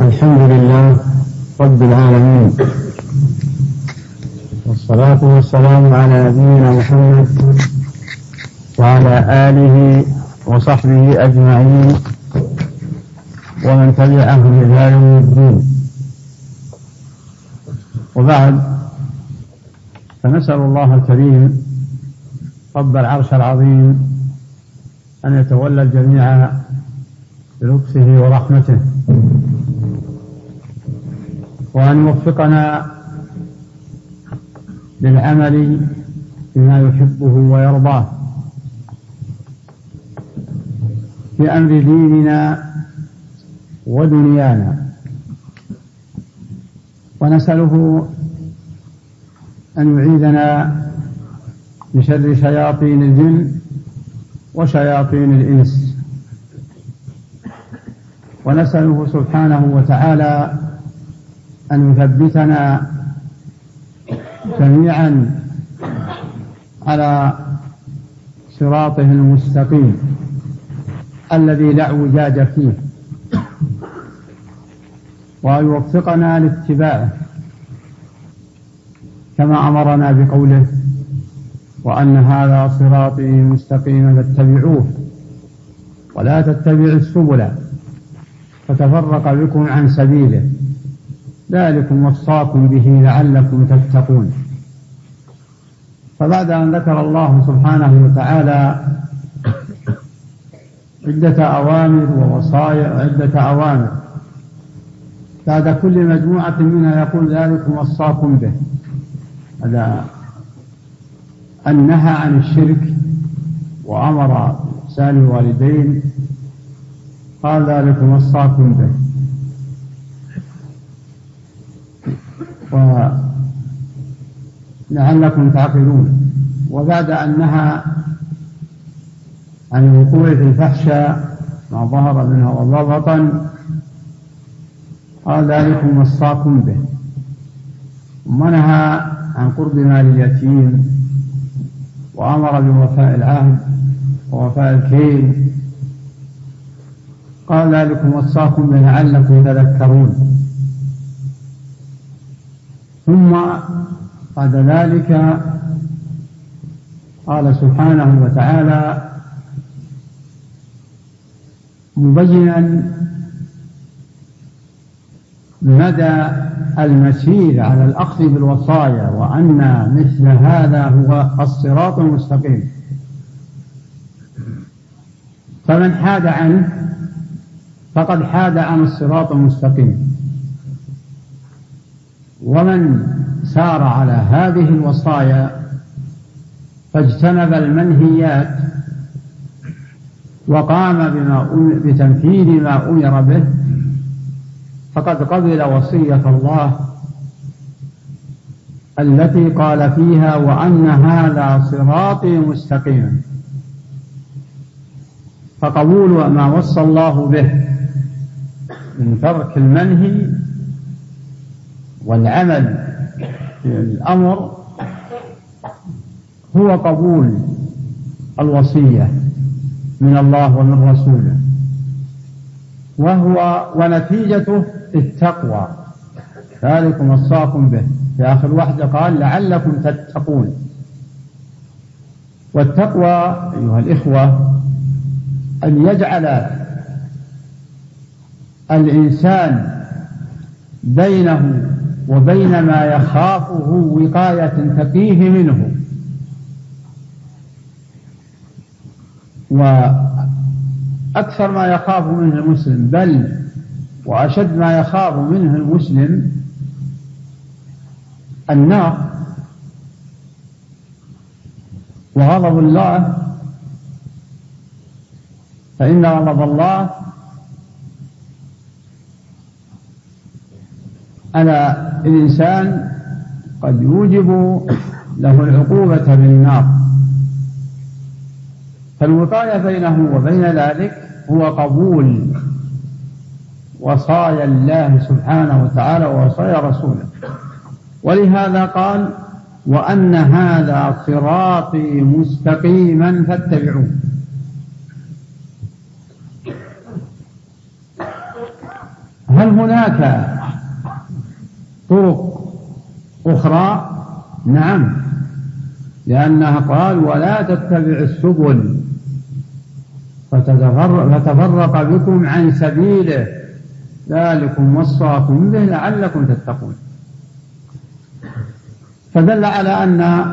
الحمد لله رب العالمين والصلاة والسلام على نبينا محمد وعلى آله وصحبه أجمعين ومن تبعهم إلى يوم الدين. وبعد فنسأل الله الكريم رب العرش العظيم أن يتولى الجميع بلطفه ورحمته. وأن يوفقنا للعمل بما يحبه ويرضاه. في أمر ديننا ودنيانا. ونسأله أن يعيذنا من شر شياطين الجن وشياطين الإنس. ونسأله سبحانه وتعالى أن يثبتنا جميعا على صراطه المستقيم الذي لا اعوجاج فيه وأن يوفقنا لاتباعه كما أمرنا بقوله وأن هذا صراطي مستقيما فاتبعوه ولا تتبعوا السبل فتفرق بكم عن سبيله ذلكم وصاكم به لعلكم تتقون فبعد أن ذكر الله سبحانه وتعالى عدة أوامر ووصايا عدة أوامر بعد كل مجموعة منها يقول ذلكم وصاكم به. هذا أن نهى عن الشرك وأمر إحسان الوالدين قال ذلكم وصاكم به. ولعلكم تعقلون. وبعد أن نهى عن الوقوع في الفحشاء ما ظهر منها وما بطن قال ذلكم وصاكم به. ونهى عن قرب مال اليتيم وأمر بوفاء العهد ووفاء الكيل. قال ذلكم وصاكم لعلكم تذكرون. ثم بعد ذلك قال سبحانه وتعالى مبينا مدى المسير على الأخذ بالوصايا وأن مثل هذا هو الصراط المستقيم. فمن حاد عنه فقد حاد عن الصراط المستقيم. ومن سار على هذه الوصايا فاجتنب المنهيات وقام بما بتنفيذ ما أمر به فقد قبل وصية الله التي قال فيها وأن هذا صراطي مستقيما فقبول ما وصى الله به من ترك المنهي والعمل في الأمر هو قبول الوصية من الله ومن رسوله وهو ونتيجته التقوى. ذلكم وصاكم به. في آخر وحدة قال لعلكم تتقون. والتقوى أيها الإخوة أن يجعل الإنسان بينه وبين ما يخافه وقاية تقيه منه. وأكثر ما يخاف منه المسلم بل وأشد ما يخاف منه المسلم النار. وغضب الله فإن غضب الله على الإنسان قد يوجب له العقوبة بالنار. فالوقاية بينه وبين ذلك هو قبول. وصايا الله سبحانه وتعالى ووصايا رسوله. ولهذا قال وأن هذا صراطي مستقيما فاتبعوه. هل هناك طرق أخرى؟ نعم لأنها قال ولا تتبع السبل فتفرق بكم عن سبيله. ذلكم وصاكم به لعلكم تتقون. فدل على أن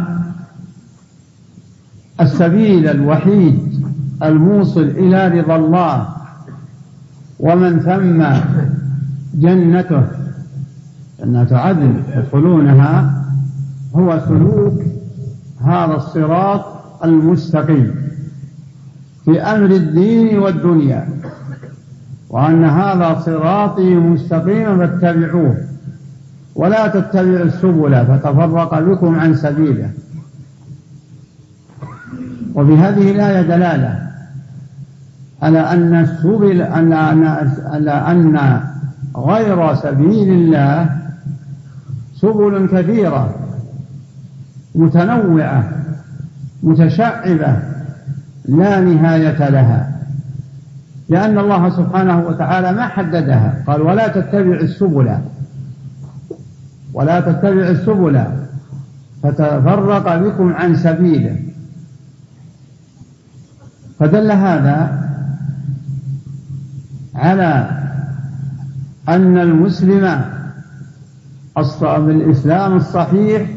السبيل الوحيد الموصل إلى رضا الله ومن ثم جنته جنة عدن يدخلونها هو سلوك هذا الصراط المستقيم في أمر الدين والدنيا. وأن هذا صراطي مستقيما فاتبعوه ولا تتبعوا السبل فتفرق بكم عن سبيله. وفي هذه الآية دلالة على أن السبل على أن غير سبيل الله سبل كثيرة متنوعة متشعبة لا نهاية لها. لأن الله سبحانه وتعالى ما حددها. قال ولا تتبع السبل. ولا تتبع السبل. فتفرق بكم عن سبيله فدل هذا على أن المسلم بالإسلام الصحيح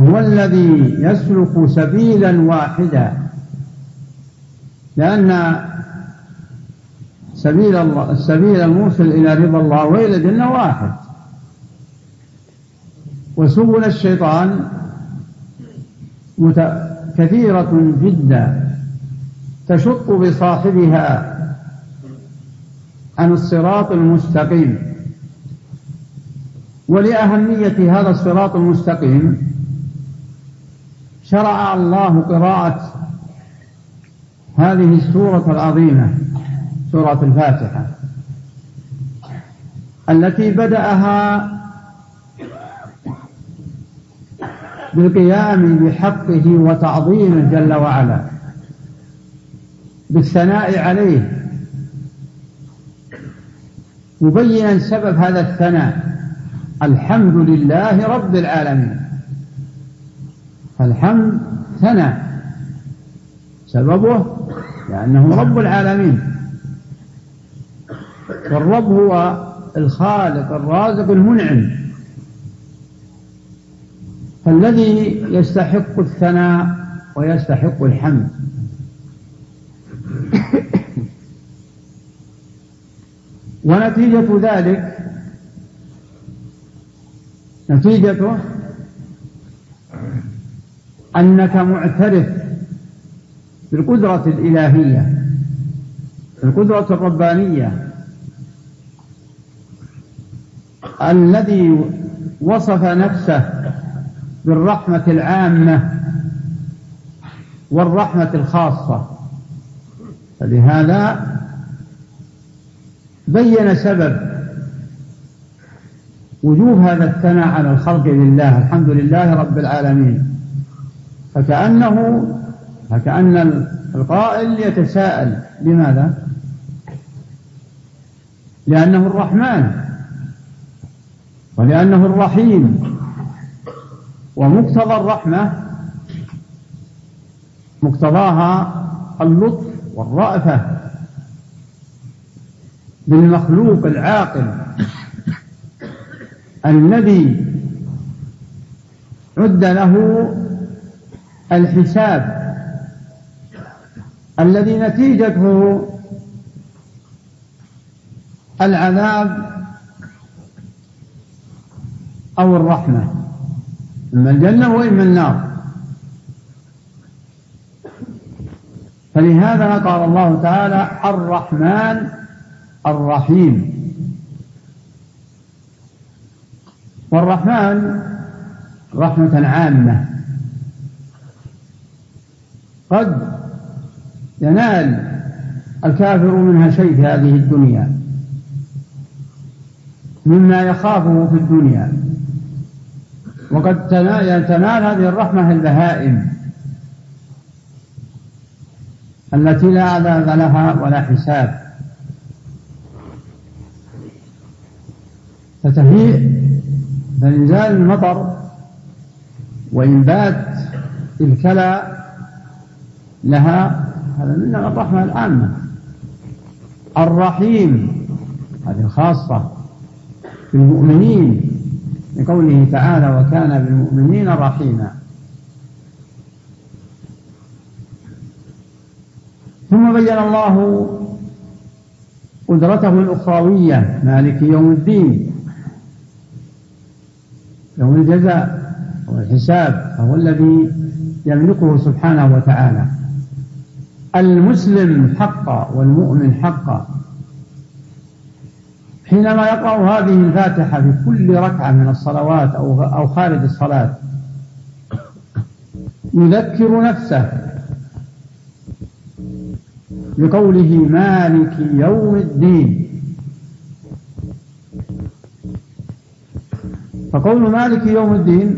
هو الذي يسلك سبيلا واحدا. لأن سبيل الله السبيل الموصل إلى رضا الله وإلى الجنة واحد. وسبل الشيطان كثيرة جدا تشق بصاحبها عن الصراط المستقيم. ولأهمية هذا الصراط المستقيم شرع الله قراءة هذه السورة العظيمة. سورة الفاتحة التي بدأها بالقيام بحقه وتعظيمه جل وعلا بالثناء عليه مبينا سبب هذا الثناء الحمد لله رب العالمين. فالحمد ثناء سببه لأنه رب العالمين. والرب هو الخالق الرازق المنعم. فالذي يستحق الثناء ويستحق الحمد. ونتيجة ذلك نتيجته أنك معترف بالقدرة الإلهية القدرة الربانية. الذي وصف نفسه بالرحمة العامة والرحمة الخاصة. فلهذا بين سبب وجوب هذا الثناء على الخلق لله الحمد لله رب العالمين. فكأنه فكأن القائل يتساءل لماذا؟ لأنه الرحمن. ولأنه الرحيم ومقتضى الرحمة مقتضاها اللطف والرأفة بالمخلوق العاقل الذي عد له الحساب الذي نتيجته العذاب أو الرحمة إما الجنة وإما النار. فلهذا قال الله تعالى الرحمن الرحيم. والرحمن رحمة عامة. قد ينال الكافر منها شيء في هذه الدنيا مما يخافه في الدنيا. وقد تنال هذه الرحمة البهائم التي لا عذاب لها ولا حساب. فتهيئ فإنزال المطر وإنبات الكلى لها. هذا من الرحمة العامة. الرحيم هذه خاصة بالمؤمنين. لقوله تعالى وكان بالمؤمنين رحيما. ثم بين الله قدرته الأخروية مالك يوم الدين. يوم الجزاء والحساب فهو الذي يملكه سبحانه وتعالى. المسلم حقا والمؤمن حقا. حينما يقرأ هذه الفاتحة في كل ركعة من الصلوات أو أو خارج الصلاة يذكر نفسه بقوله مالك يوم الدين. فقول مالك يوم الدين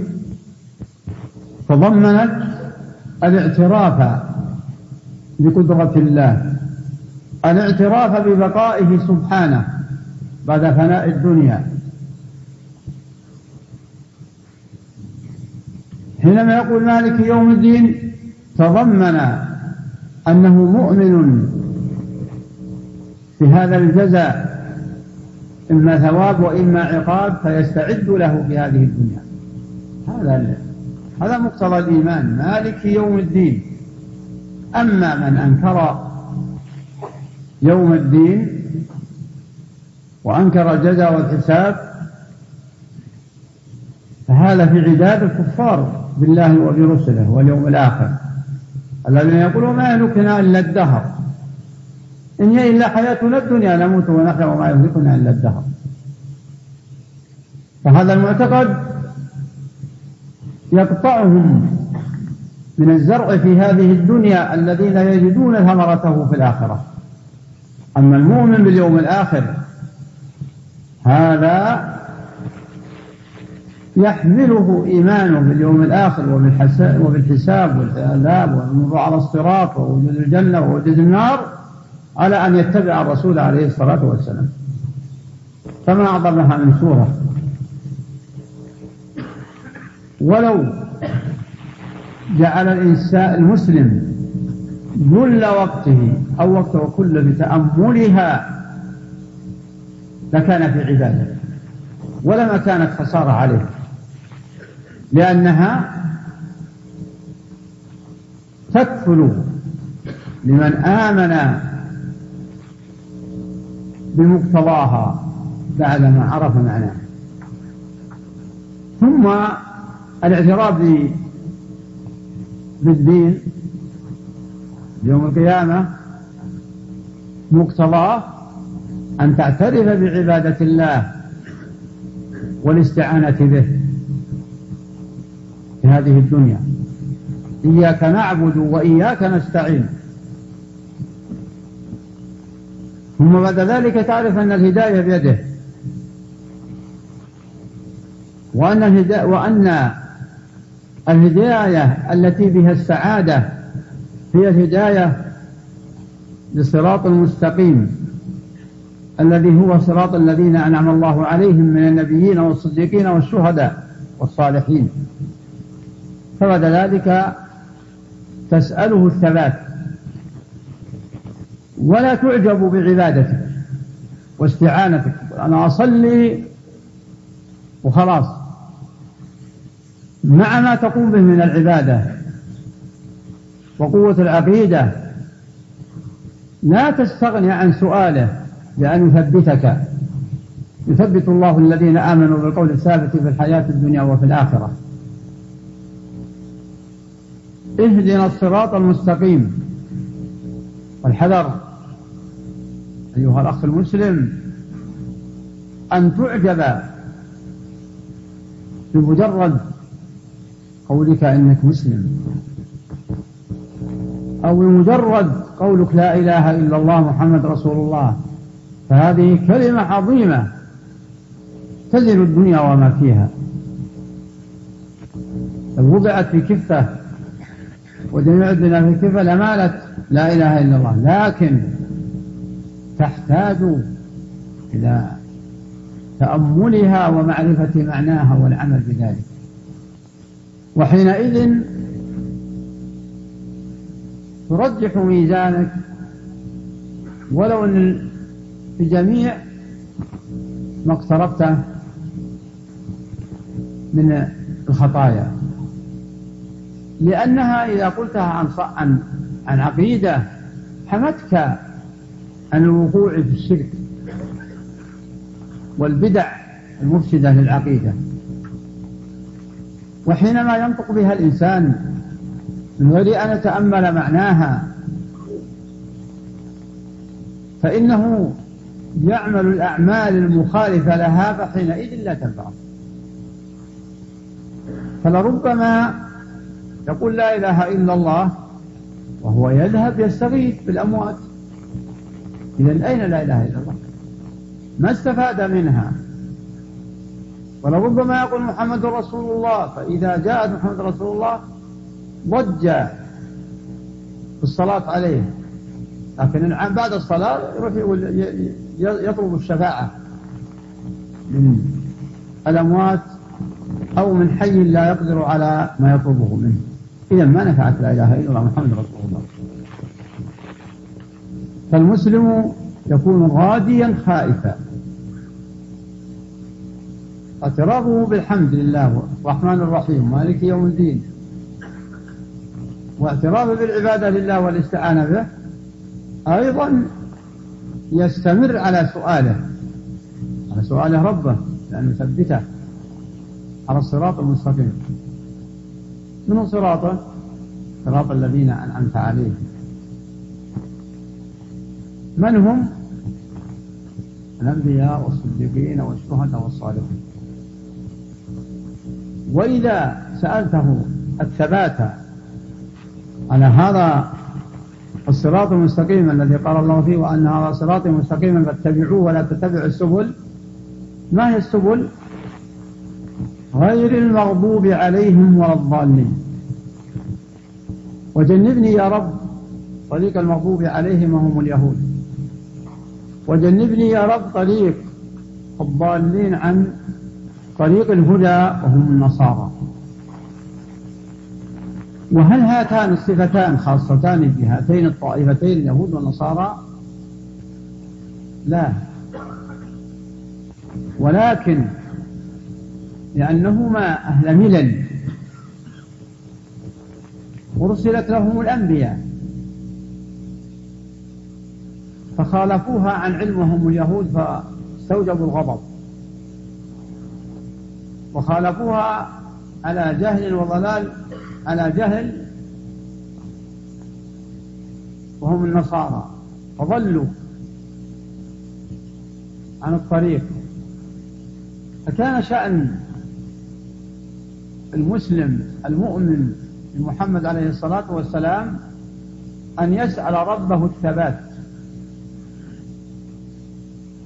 تضمنت الاعتراف بقدرة الله الاعتراف ببقائه سبحانه. بعد فناء الدنيا. حينما يقول مالك يوم الدين تضمن أنه مؤمن في هذا الجزاء إما ثواب وإما عقاب فيستعد له في هذه الدنيا. هذا هذا مقتضى الإيمان. مالك يوم الدين. أما من أنكر يوم الدين وأنكر الجزاء والحساب فهذا في عداد الكفار بالله وبرسله واليوم الآخر. الذين يقولون ما يهلكنا إلا الدهر. إن هي إلا حياتنا الدنيا نموت ونحيا وما يهلكنا إلا الدهر. فهذا المعتقد يقطعهم من الزرع في هذه الدنيا الذين يجدون ثمرته في الآخرة. أما المؤمن باليوم الآخر هذا يحمله إيمانه باليوم الآخر وبالحساب والعذاب والمرور على الصراط ووجود الجنة ووجود النار على أن يتبع الرسول عليه الصلاة والسلام. فما أعظمها من سورة ولو جعل الإنسان المسلم كل وقته أو وقته كله بتأملها لكان في عبادة ولما كانت خسارة عليه لأنها تكفل لمن آمن بمقتضاها بعدما عرف معناه. ثم الاعتراف بالدين يوم القيامة مقتضاه أن تعترف بعبادة الله والاستعانة به في هذه الدنيا. إياك نعبد وإياك نستعين. ثم بعد ذلك تعرف أن الهداية بيده. وأن الهداية, وأن الهداية التي بها السعادة هي الهداية للصراط المستقيم. الذي هو صراط الذين أنعم الله عليهم من النبيين والصديقين والشهداء والصالحين. فبعد ذلك تسأله الثبات. ولا تعجب بعبادتك واستعانتك. أنا أصلي وخلاص. مع ما تقوم به من العبادة وقوة العقيدة لا تستغني عن سؤاله. بأن يثبتك. يثبت الله الذين آمنوا بالقول الثابت في الحياة الدنيا وفي الآخرة. اهدنا الصراط المستقيم. والحذر أيها الأخ المسلم أن تعجب بمجرد قولك إنك مسلم. أو بمجرد قولك لا إله إلا الله محمد رسول الله. فهذه كلمة عظيمة تزن الدنيا وما فيها. لو وضعت في كفة وجميع الدنيا في كفة لمالت لا إله إلا الله. لكن تحتاج إلى تأملها ومعرفة معناها والعمل بذلك. وحينئذ ترجح ميزانك ولو إن في جميع ما اقتربت من الخطايا. لأنها إذا قلتها عن عن عن عقيدة حمتك عن الوقوع في الشرك والبدع المفسدة للعقيدة. وحينما ينطق بها الإنسان من غير أن يتأمل معناها فإنه يعمل الأعمال المخالفة لها فحينئذ لا تنفعه فلربما يقول لا إله إلا الله وهو يذهب يستغيث بالأموات. إذا أين لا إله إلا الله؟ ما استفاد منها؟ ولربما يقول محمد رسول الله فإذا جاءت محمد رسول الله ضج في الصلاة عليه. لكن بعد الصلاة يروح يطلب الشفاعة. من الأموات أو من حي لا يقدر على ما يطلبه منه. إذا ما نفعت لا إله إلا الله محمد رسول الله. فالمسلم يكون غاديا خائفا. اعترافه بالحمد لله الرحمن الرحيم مالك يوم الدين. واعترافه بالعبادة لله والاستعانة به أيضا يستمر على سؤاله على سؤاله ربه لأنه يثبته على الصراط المستقيم. من صراطه صراط الذين أنعمت عليهم. من هم؟ الأنبياء والصديقين والشهداء والصالحين. وإذا سألته الثبات على هذا الصراط المستقيم الذي قال الله فيه وأن هذا صراطي مستقيما فاتبعوه ولا تتبعوا السبل. ما هي السبل؟ غير المغضوب عليهم ولا الضالين. وجنبني يا رب طريق المغضوب عليهم وهم اليهود. وجنبني يا رب طريق الضالين عن طريق الهدى وهم النصارى. وهل هاتان الصفتان خاصتان بهاتين الطائفتين اليهود والنصارى؟ لا. ولكن لأنهما أهل ملل أرسلت لهم الأنبياء فخالفوها عن علمهم اليهود فاستوجبوا الغضب. وخالفوها على جهل وضلال على جهل وهم النصارى. فضلوا عن الطريق. فكان شأن المسلم المؤمن بمحمد عليه الصلاة والسلام أن يسأل ربه الثبات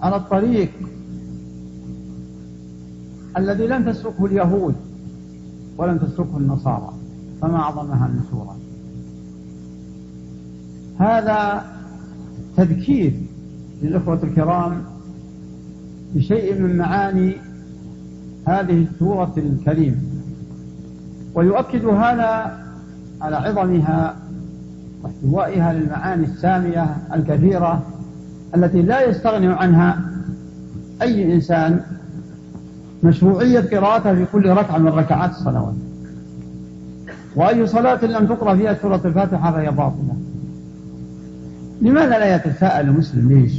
على الطريق الذي لم تسلكه اليهود ولم تسلكه النصارى. فما أعظمها من سورة هذا تذكير للإخوة الكرام بشيء من معاني هذه السورة الكريمة. ويؤكد هذا على عظمها واحتوائها للمعاني السامية الكثيرة التي لا يستغني عنها أي إنسان مشروعية قراءتها في كل ركعة من ركعات الصلوات. وأي صلاة لم تقرأ فيها سورة الفاتحة فهي باطلة. لماذا لا يتساءل المسلم ليش؟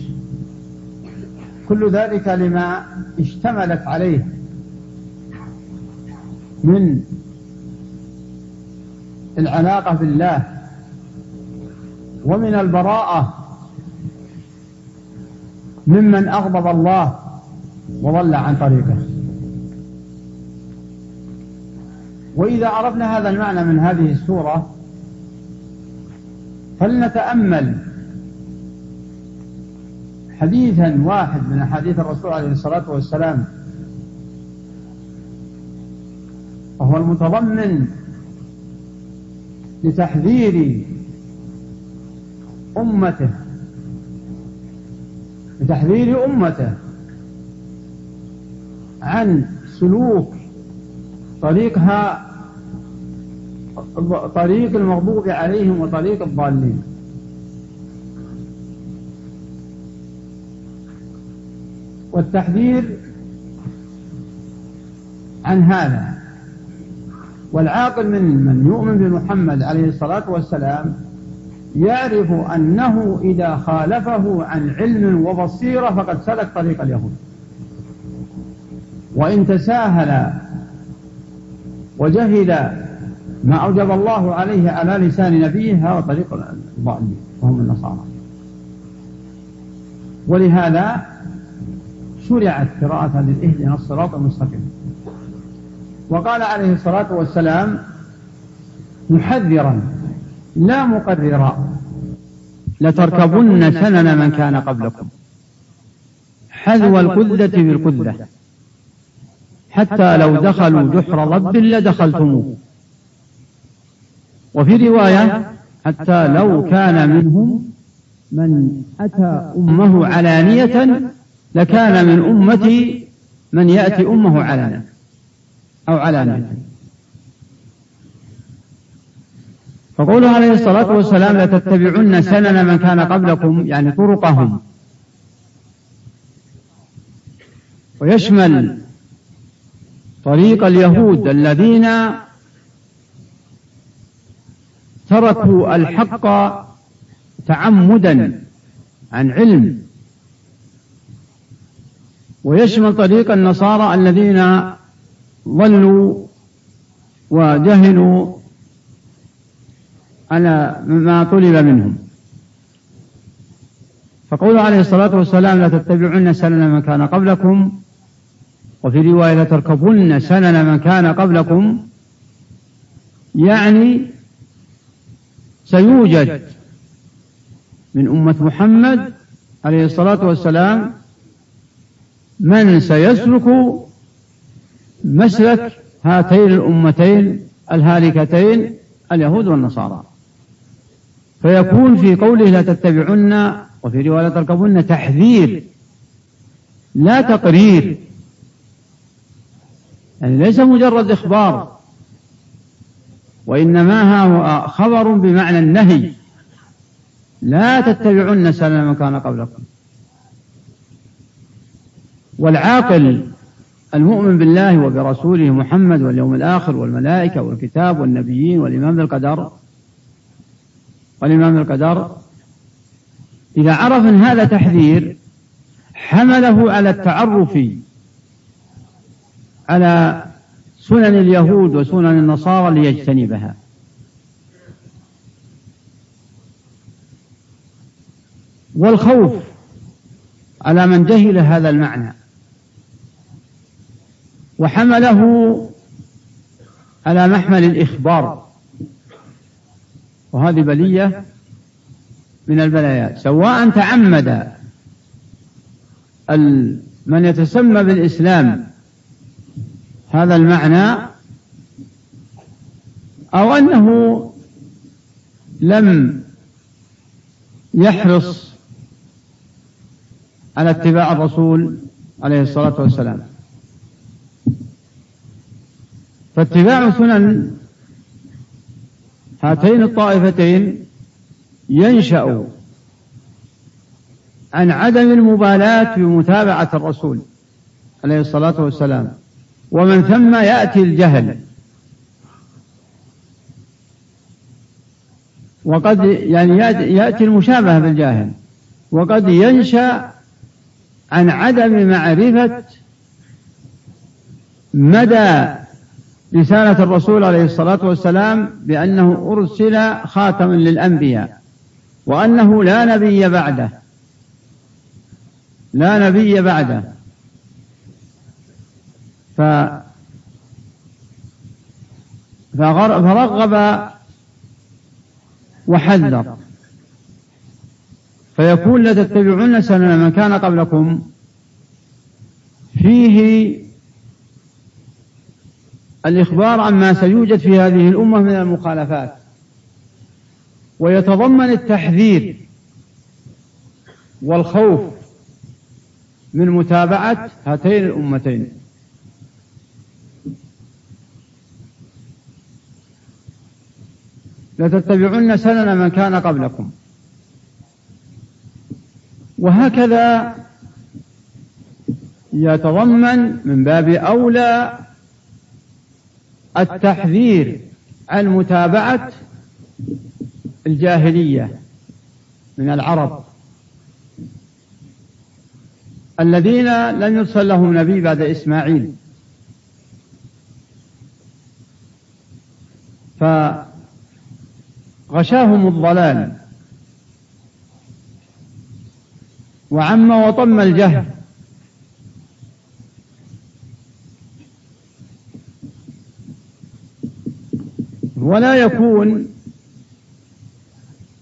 كل ذلك لما اشتملت عليه من العلاقة بالله ومن البراءة ممن أغضب الله وضل عن طريقه. وإذا عرفنا هذا المعنى من هذه السورة فلنتأمل حديثا واحد من أحاديث الرسول عليه الصلاة والسلام وهو المتضمن لتحذير أمته لتحذير أمته عن سلوك طريقها طريق المغضوب عليهم وطريق الضالين. والتحذير عن هذا. والعاقل من من يؤمن بمحمد عليه الصلاة والسلام يعرف أنه إذا خالفه عن علم وبصيرة فقد سلك طريق اليهود. وإن تساهل وجهل ما أوجب الله عليه على لسان نبيه هذا طريق الضالين وهم النصارى. ولهذا شرعت قراءة هذه اهدنا الصراط المستقيم. وقال عليه الصلاة والسلام محذرا لا مقررا لتركبن سنن من كان قبلكم. حذو القذة بالقذة حتى لو دخلوا جحر ضب لدخلتموه. وفي رواية حتى لو كان منهم من أتى أمه علانية لكان من أمتي من يأتي أمه علانية أو علانية. فقوله عليه الصلاة والسلام لتتبعن سنن من كان قبلكم يعني طرقهم. ويشمل طريق اليهود الذين تركوا الحق تعمدا عن علم. ويشمل طريق النصارى الذين ضلوا وجهلوا على ما طلب منهم. فقوله عليه الصلاة والسلام لا تتبعن سنن من كان قبلكم. وفي رواية لتركبن سنن من كان قبلكم. يعني سيوجد من أمة محمد عليه الصلاة والسلام من سيسلك مسلك هاتين الأمتين الهالكتين اليهود والنصارى. فيكون في قوله لا تتبعن وفي رواية تركبن تحذير لا تقرير. يعني ليس مجرد إخبار. وإنما هو خبر بمعنى النهي. لا تتبعن سنن من كان قبلكم. والعاقل المؤمن بالله وبرسوله محمد واليوم الآخر والملائكة والكتاب والنبيين والإمام بالقدر والإمام بالقدر إذا عرف أن هذا تحذير حمله على التعرف على سنن اليهود وسنن النصارى ليجتنبها. والخوف على من جهل هذا المعنى. وحمله على محمل الإخبار. وهذه بلية من البلايات. سواء تعمد من يتسمى بالإسلام هذا المعنى أو أنه لم يحرص على اتباع الرسول عليه الصلاة والسلام. فاتباع سنن هاتين الطائفتين ينشأ عن عدم المبالاة بمتابعة الرسول عليه الصلاة والسلام. ومن ثم يأتي الجهل. وقد يعني يأتي المشابهة بالجاهل. وقد ينشأ عن عدم معرفة مدى رسالة الرسول عليه الصلاة والسلام بأنه أرسل خاتما للأنبياء وأنه لا نبي بعده. لا نبي بعده. ف فرغب وحذر. فيكون لتتبعن سنن من كان قبلكم. فيه الإخبار عما سيوجد في هذه الأمة من المخالفات. ويتضمن التحذير والخوف من متابعة هاتين الأمتين. لتتبعن سنن من كان قبلكم. وهكذا يتضمن من باب أولى التحذير عن متابعة الجاهلية من العرب الذين لم يرسل لهم نبي بعد إسماعيل. فغشاهم الضلال. وعم وطم الجهل. ولا يكون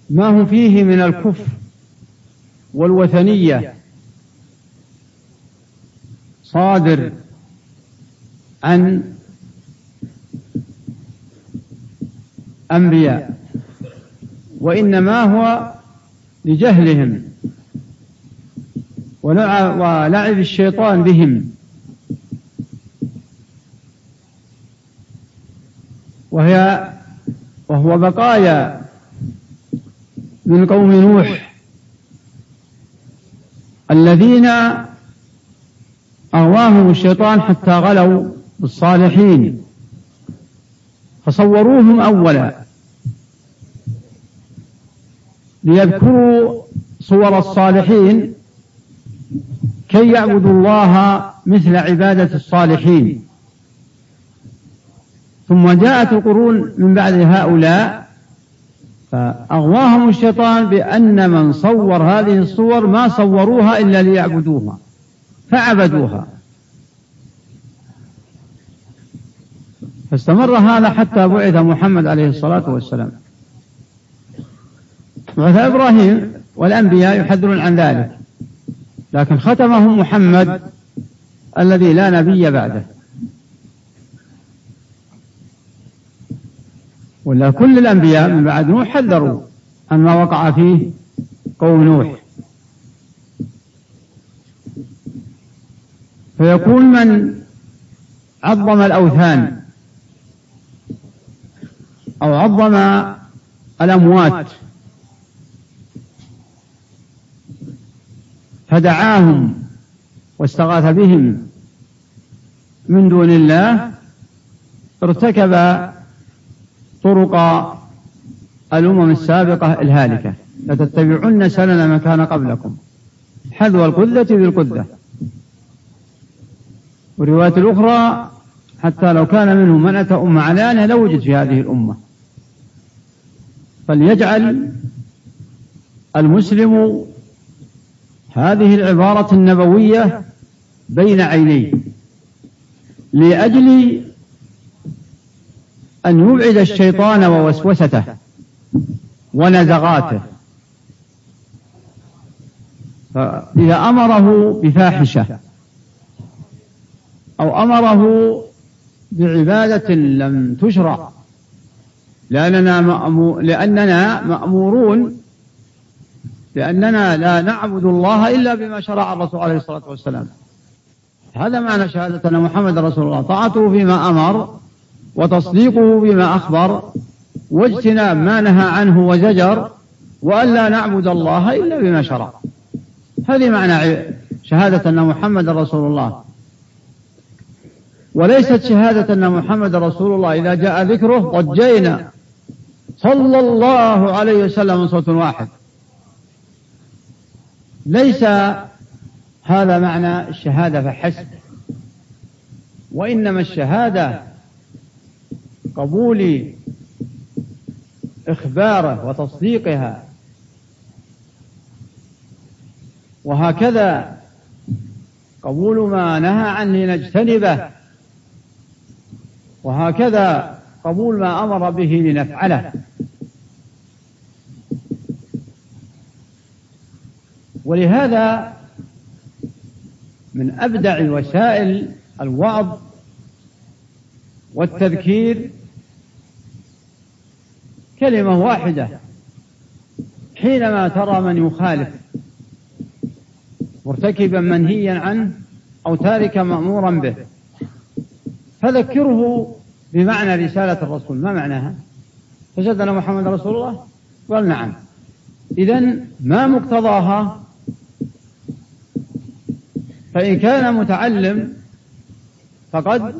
ما هم فيه من الكفر والوثنية. صادر عن أنبياء. وإنما هو لجهلهم ولعب الشيطان بهم. وهي وهو بقايا من قوم نوح الذين أغواهم الشيطان حتى غلوا بالصالحين. فصوروهم أولا. ليذكروا صور الصالحين كي يعبدوا الله مثل عبادة الصالحين. ثم جاءت القرون من بعد هؤلاء فأغواهم الشيطان بأن من صور هذه الصور ما صوروها إلا ليعبدوها فعبدوها. فاستمر هذا حتى بعث محمد عليه الصلاة والسلام. بعث إبراهيم والأنبياء يحذرون عن ذلك. لكن ختمهم محمد الذي لا نبي بعده. ولا كل الأنبياء من بعد نوح حذروا عن ما وقع فيه قوم نوح. فيكون من عظم الأوثان أو عظم الأموات فدعاهم واستغاث بهم من دون الله ارتكب طرق الأمم السابقة الهالكة. لتتبعن سنن من كان قبلكم. حذو القذة. بالقذة والرواية الأخرى حتى لو كان منهم من أتى أم علانة لوجد في هذه الأمة. فليجعل المسلم هذه العبارة النبوية بين عينيه لأجل أن يبعد الشيطان ووسوسته ونزغاته. فإذا أمره بفاحشة أو أمره بعبادة لم تشرع لأننا, مأمو لأننا مأمورون لأننا لا نعبد الله إلا بما شرع الرسول عليه الصلاة والسلام. هذا معنى شهادة أن محمد رسول الله. طاعته فيما أمر وتصديقه بما أخبر واجتناب ما نهى عنه وزجر وألا نعبد الله إلا بما شرع. هذه معنى شهادة أن محمد رسول الله. وليست شهادة أن محمد رسول الله إذا جاء ذكره ضجينا. صلى الله عليه وسلم من صوت واحد. ليس هذا معنى الشهادة فحسب. وإنما الشهادة قبول إخباره وتصديقها. وهكذا قبول ما نهى عنه نجتنبه وهكذا قبول ما أمر به لنفعله. ولهذا من أبدع وسائل الوعظ والتذكير كلمة واحدة. حينما ترى من يخالف مرتكبا منهيا عنه أو تاركا مأمورا به فذكره بمعنى رسالة الرسول. ما معناها؟ أن محمد رسول الله؟ قال نعم. إذا ما مقتضاها فإن كان متعلم فقد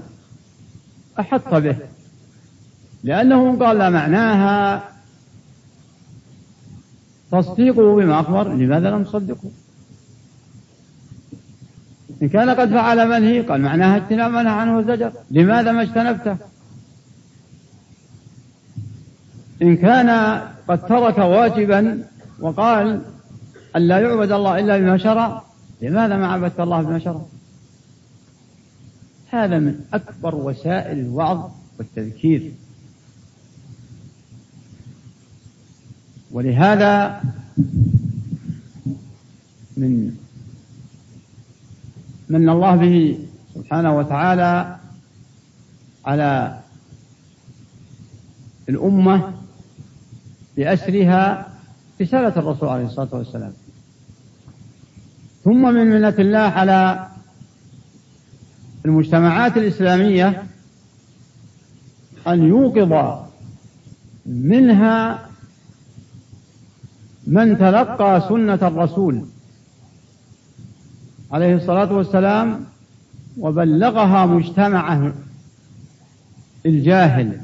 أحط به. لأنه قال معناها تصديقه بما أخبر لماذا لم تصدقه؟ إن كان قد فعل منهي قال معناها اجتناب منهى عنه الزجر لماذا ما اجتنبته؟ إن كان قد ترك واجبا وقال أن لا يعبد الله إلا بما شرع لماذا ما عبدت الله بما شرع؟ هذا من أكبر وسائل الوعظ والتذكير. ولهذا من من الله به سبحانه وتعالى على الأمة بأسرها رسالة الرسول عليه الصلاة والسلام. ثم من منة الله على المجتمعات الإسلامية أن يوقظ منها من تلقى سنة الرسول عليه الصلاة والسلام وبلغها مجتمعه الجاهل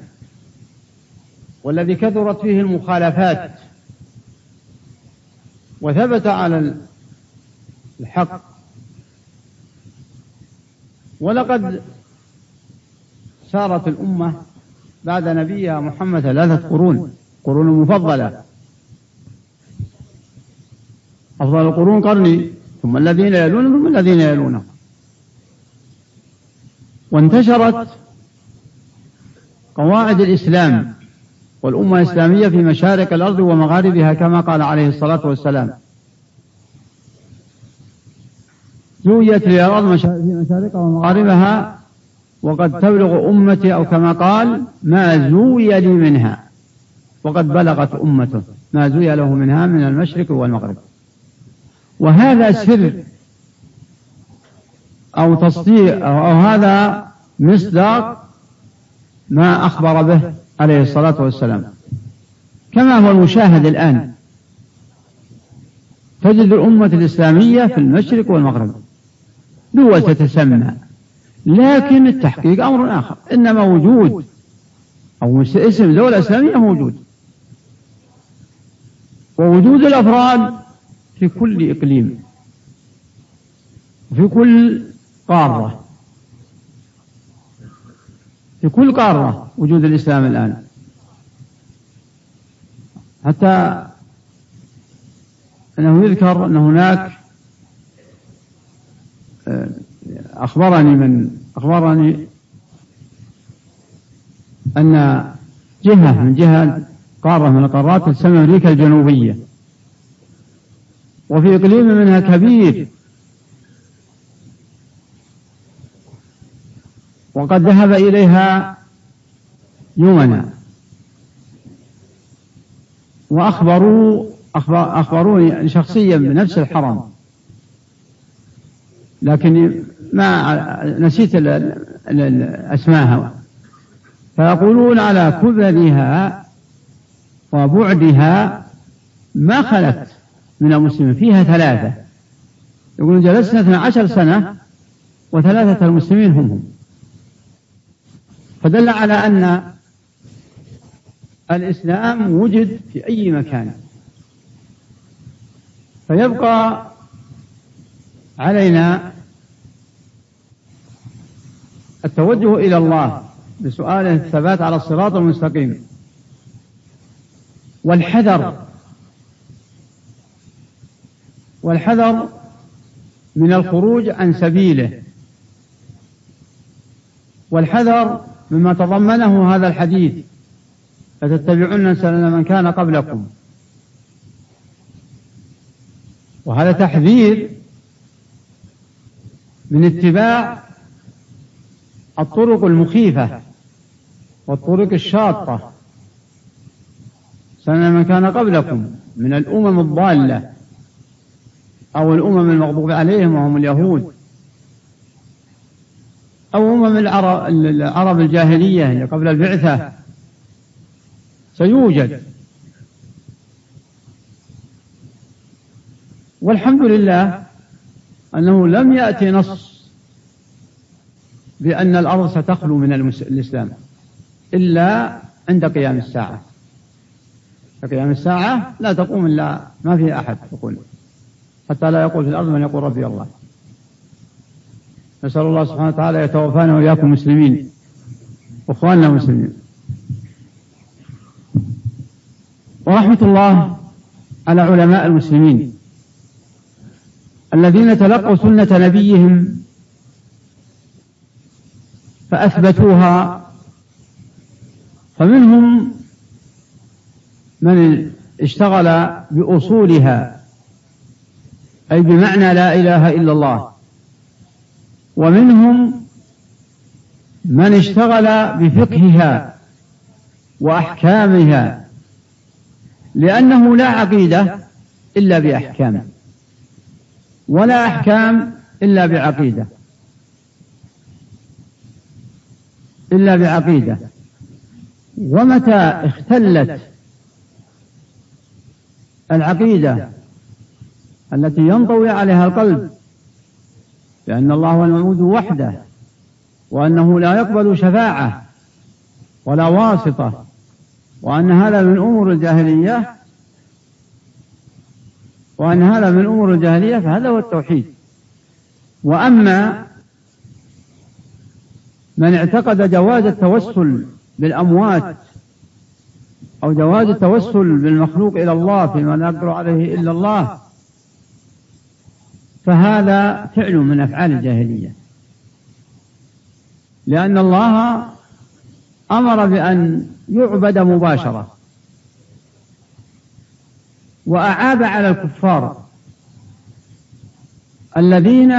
والذي كثرت فيه المخالفات وثبت على الحق. ولقد سارت الأمة بعد نبيها محمد ثلاثة قرون قرون مفضلة. أفضل القرون قرني ثم الذين يلونهم ثم الذين يلونهم وانتشرت قواعد الإسلام والأمة الإسلامية في مشارق الأرض ومغاربها كما قال عليه الصلاة والسلام. زويت لي الأرض في مشارقها ومغاربها وقد تبلغ أمتي أو كما قال ما زوي لي منها. وقد بلغت أمته ما زوي له منها من المشرق والمغرب. وهذا سر أو تصديق أو هذا مصداق ما أخبر به عليه الصلاة والسلام. كما هو المشاهد الآن تجد الأمة الإسلامية في المشرق والمغرب. دول تتسمى. لكن التحقيق أمر آخر. إنما وجود أو اسم دولة إسلامية موجود. ووجود الأفراد في كل إقليم. في كل قارة. في كل قارة وجود الإسلام الآن. حتى أنه يذكر أن هناك أخبرني من أخبرني أن جهة من جهة قارة من القارات تسمى أمريكا الجنوبية. وفي إقليم منها كبير. وقد ذهب إليها يمنا وأخبروا أخبروني شخصيا بنفس الحرم. لكن ما نسيت أسماها فيقولون على كبرها وبعدها ما خلت من المسلمين. فيها ثلاثة. يقولون جلسنا 12 سنة وثلاثة المسلمين هم هم. فدل على أن الإسلام وجد في أي مكان. فيبقى علينا التوجه إلى الله بسؤال الثبات على الصراط المستقيم. والحذر. والحذر من الخروج عن سبيله. والحذر مما تضمنه هذا الحديث. لتتبعن سنن من كان قبلكم. وهذا تحذير من اتباع الطرق المخيفة والطرق الشاطة سنن من كان قبلكم من الأمم الضالة أو الأمم المغضوب عليهم وهم اليهود أو أمم العرب, العرب الجاهلية قبل البعثة. سيوجد. والحمد لله أنه لم يأتي نص بأن الأرض ستخلو من الإسلام إلا عند قيام الساعة. قيام الساعة لا تقوم إلا ما فيها أحد يقول. حتى لا يقول في الأرض من يقول ربي الله. نسأل الله سبحانه وتعالى يتوفانا وإياكم مسلمين وإخواننا مسلمين ورحمة الله على علماء المسلمين. الذين تلقوا سنة نبيهم فأثبتوها فمنهم من اشتغل بأصولها أي بمعنى لا إله إلا الله. ومنهم من اشتغل بفقهها وأحكامها لأنه لا عقيدة إلا بأحكام. ولا أحكام إلا بعقيدة. إلا بعقيدة. ومتى اختلت العقيدة التي ينطوي عليها القلب لأن الله هو المعبود وحده وأنه لا يقبل شفاعة ولا واسطة وأن هذا من أمور الجاهلية وأن هذا من أمور الجاهلية فهذا هو التوحيد. وأما من اعتقد جواز التوسل بالأموات أو جواز التوسل بالمخلوق إلى الله فيما لا يقدر عليه إلا الله فهذا فعل من أفعال الجاهلية. لأن الله أمر بأن يعبد مباشرة. وأعاب على الكفار الذين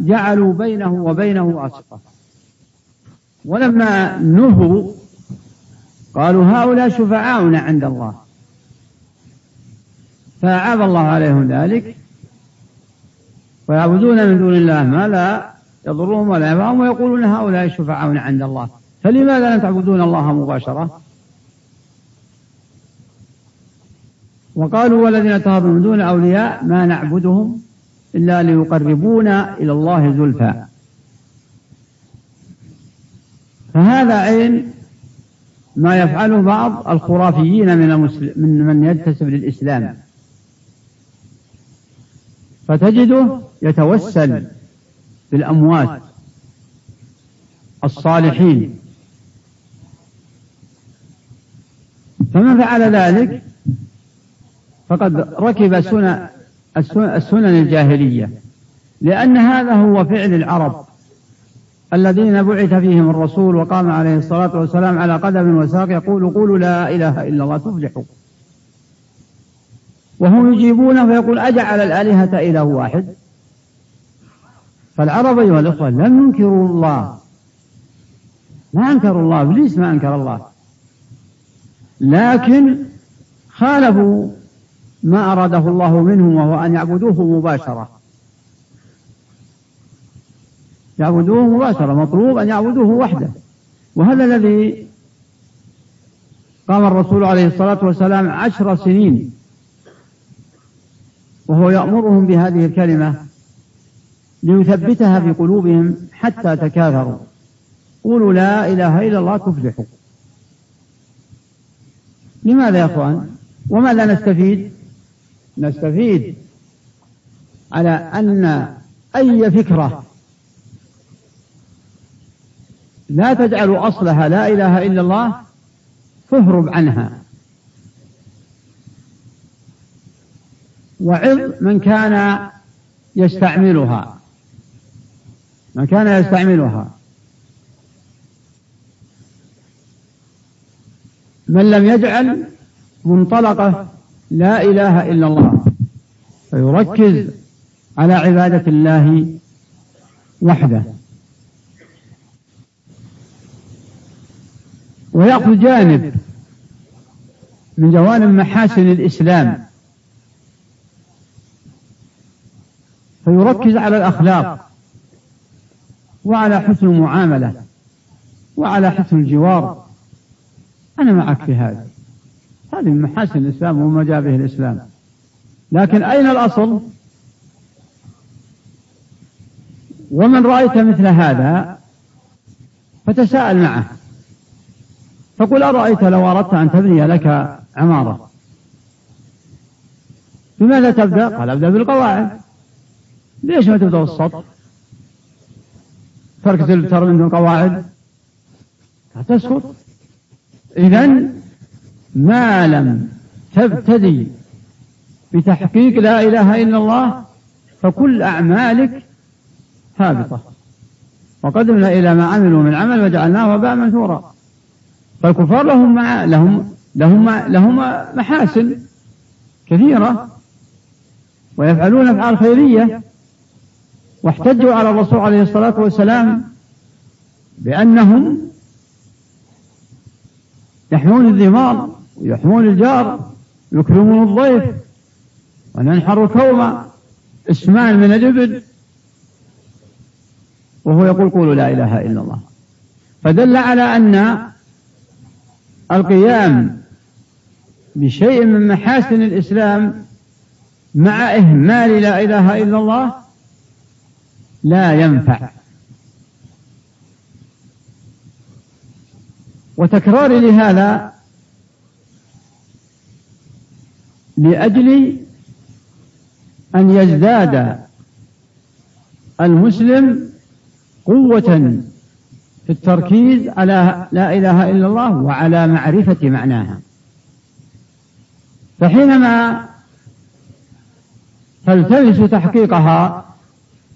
جعلوا بينه وبينه واسطة. ولما نهوا قالوا هؤلاء شفعاؤنا عند الله. فأعاب الله عليهم ذلك. ويعبدون من دون الله ما لا يضرهم ولا ينفعهم ويقولون هؤلاء شفعاؤنا عند الله. فلماذا لا تعبدون الله مباشرة؟ وقالوا والذين اتخذوا من دون أولياء ما نعبدهم إلا ليقربونا إلى الله زلفى. فهذا عين ما يفعله بعض الخرافيين من من من ينتسب للإسلام. فتجده يتوسل بالأموات الصالحين. فمن فعل ذلك فقد ركب سنن السنن الجاهلية. لأن هذا هو فعل العرب الذين بعث فيهم الرسول وقام عليه الصلاة والسلام على قدم وساق يقول قولوا لا إله إلا الله تفلحوا وهم يجيبون فيقول أجعل الآلهة إله واحد. فالعرب أيها الأخوة لم ينكروا الله. ما أنكروا الله إبليس ما أنكر الله. لكن خالفوا ما أراده الله منهم وهو أن يعبدوه مباشرة. يعبدوه مباشرة مطلوب أن يعبدوه وحده. وهذا الذي قام الرسول عليه الصلاة والسلام عشر سنين وهو يأمرهم بهذه الكلمة ليثبتها في قلوبهم حتى تكاثروا. قولوا لا إله إلا الله تفلحوا. لماذا يا أخوان؟ وماذا نستفيد؟ نستفيد على أن أي فكرة لا تجعل أصلها لا إله إلا الله فاهرب عنها. وعظ من كان يستعملها. من كان يستعملها. من لم يجعل منطلقة لا إله إلا الله. فيركز على عبادة الله وحده. ويأخذ جانب من جوانب محاسن الإسلام. فيركز على الأخلاق وعلى حسن المعاملة وعلى حسن الجوار. أنا معك في هذا. هذه من محاسن الإسلام وما جاء به الإسلام. لكن أين الأصل؟ ومن رأيت مثل هذا فتساءل معه. فقل أرأيت لو أردت أن تبني لك عمارة. بماذا تبدأ؟ قال أبدأ بالقواعد. ليش ما تبدأ بالسطح؟ ترك ترى من قواعد. تسقط. إذا ما لم تبتدي بتحقيق لا إله إلا الله فكل أعمالك هابطة وقدمنا إلى ما عملوا من عمل وجعلناه وباء منثورا. فالكفار لهم مع لهم لهم لهم محاسن كثيرة. ويفعلون أفعال خيرية. واحتجوا على الرسول عليه الصلاة والسلام بأنهم يحمون الذمار. ويحمون الجار يكرمون الضيف وننحر الكوم إسمان من الإبل. وهو يقول قولوا لا إله إلا الله. فدل على أن القيام بشيء من محاسن الإسلام مع إهمال لا إله إلا الله لا ينفع. وتكرار لهذا لأجل أن يزداد المسلم قوة في التركيز على لا إله إلا الله وعلى معرفة معناها. فحينما تلتمس تحقيقها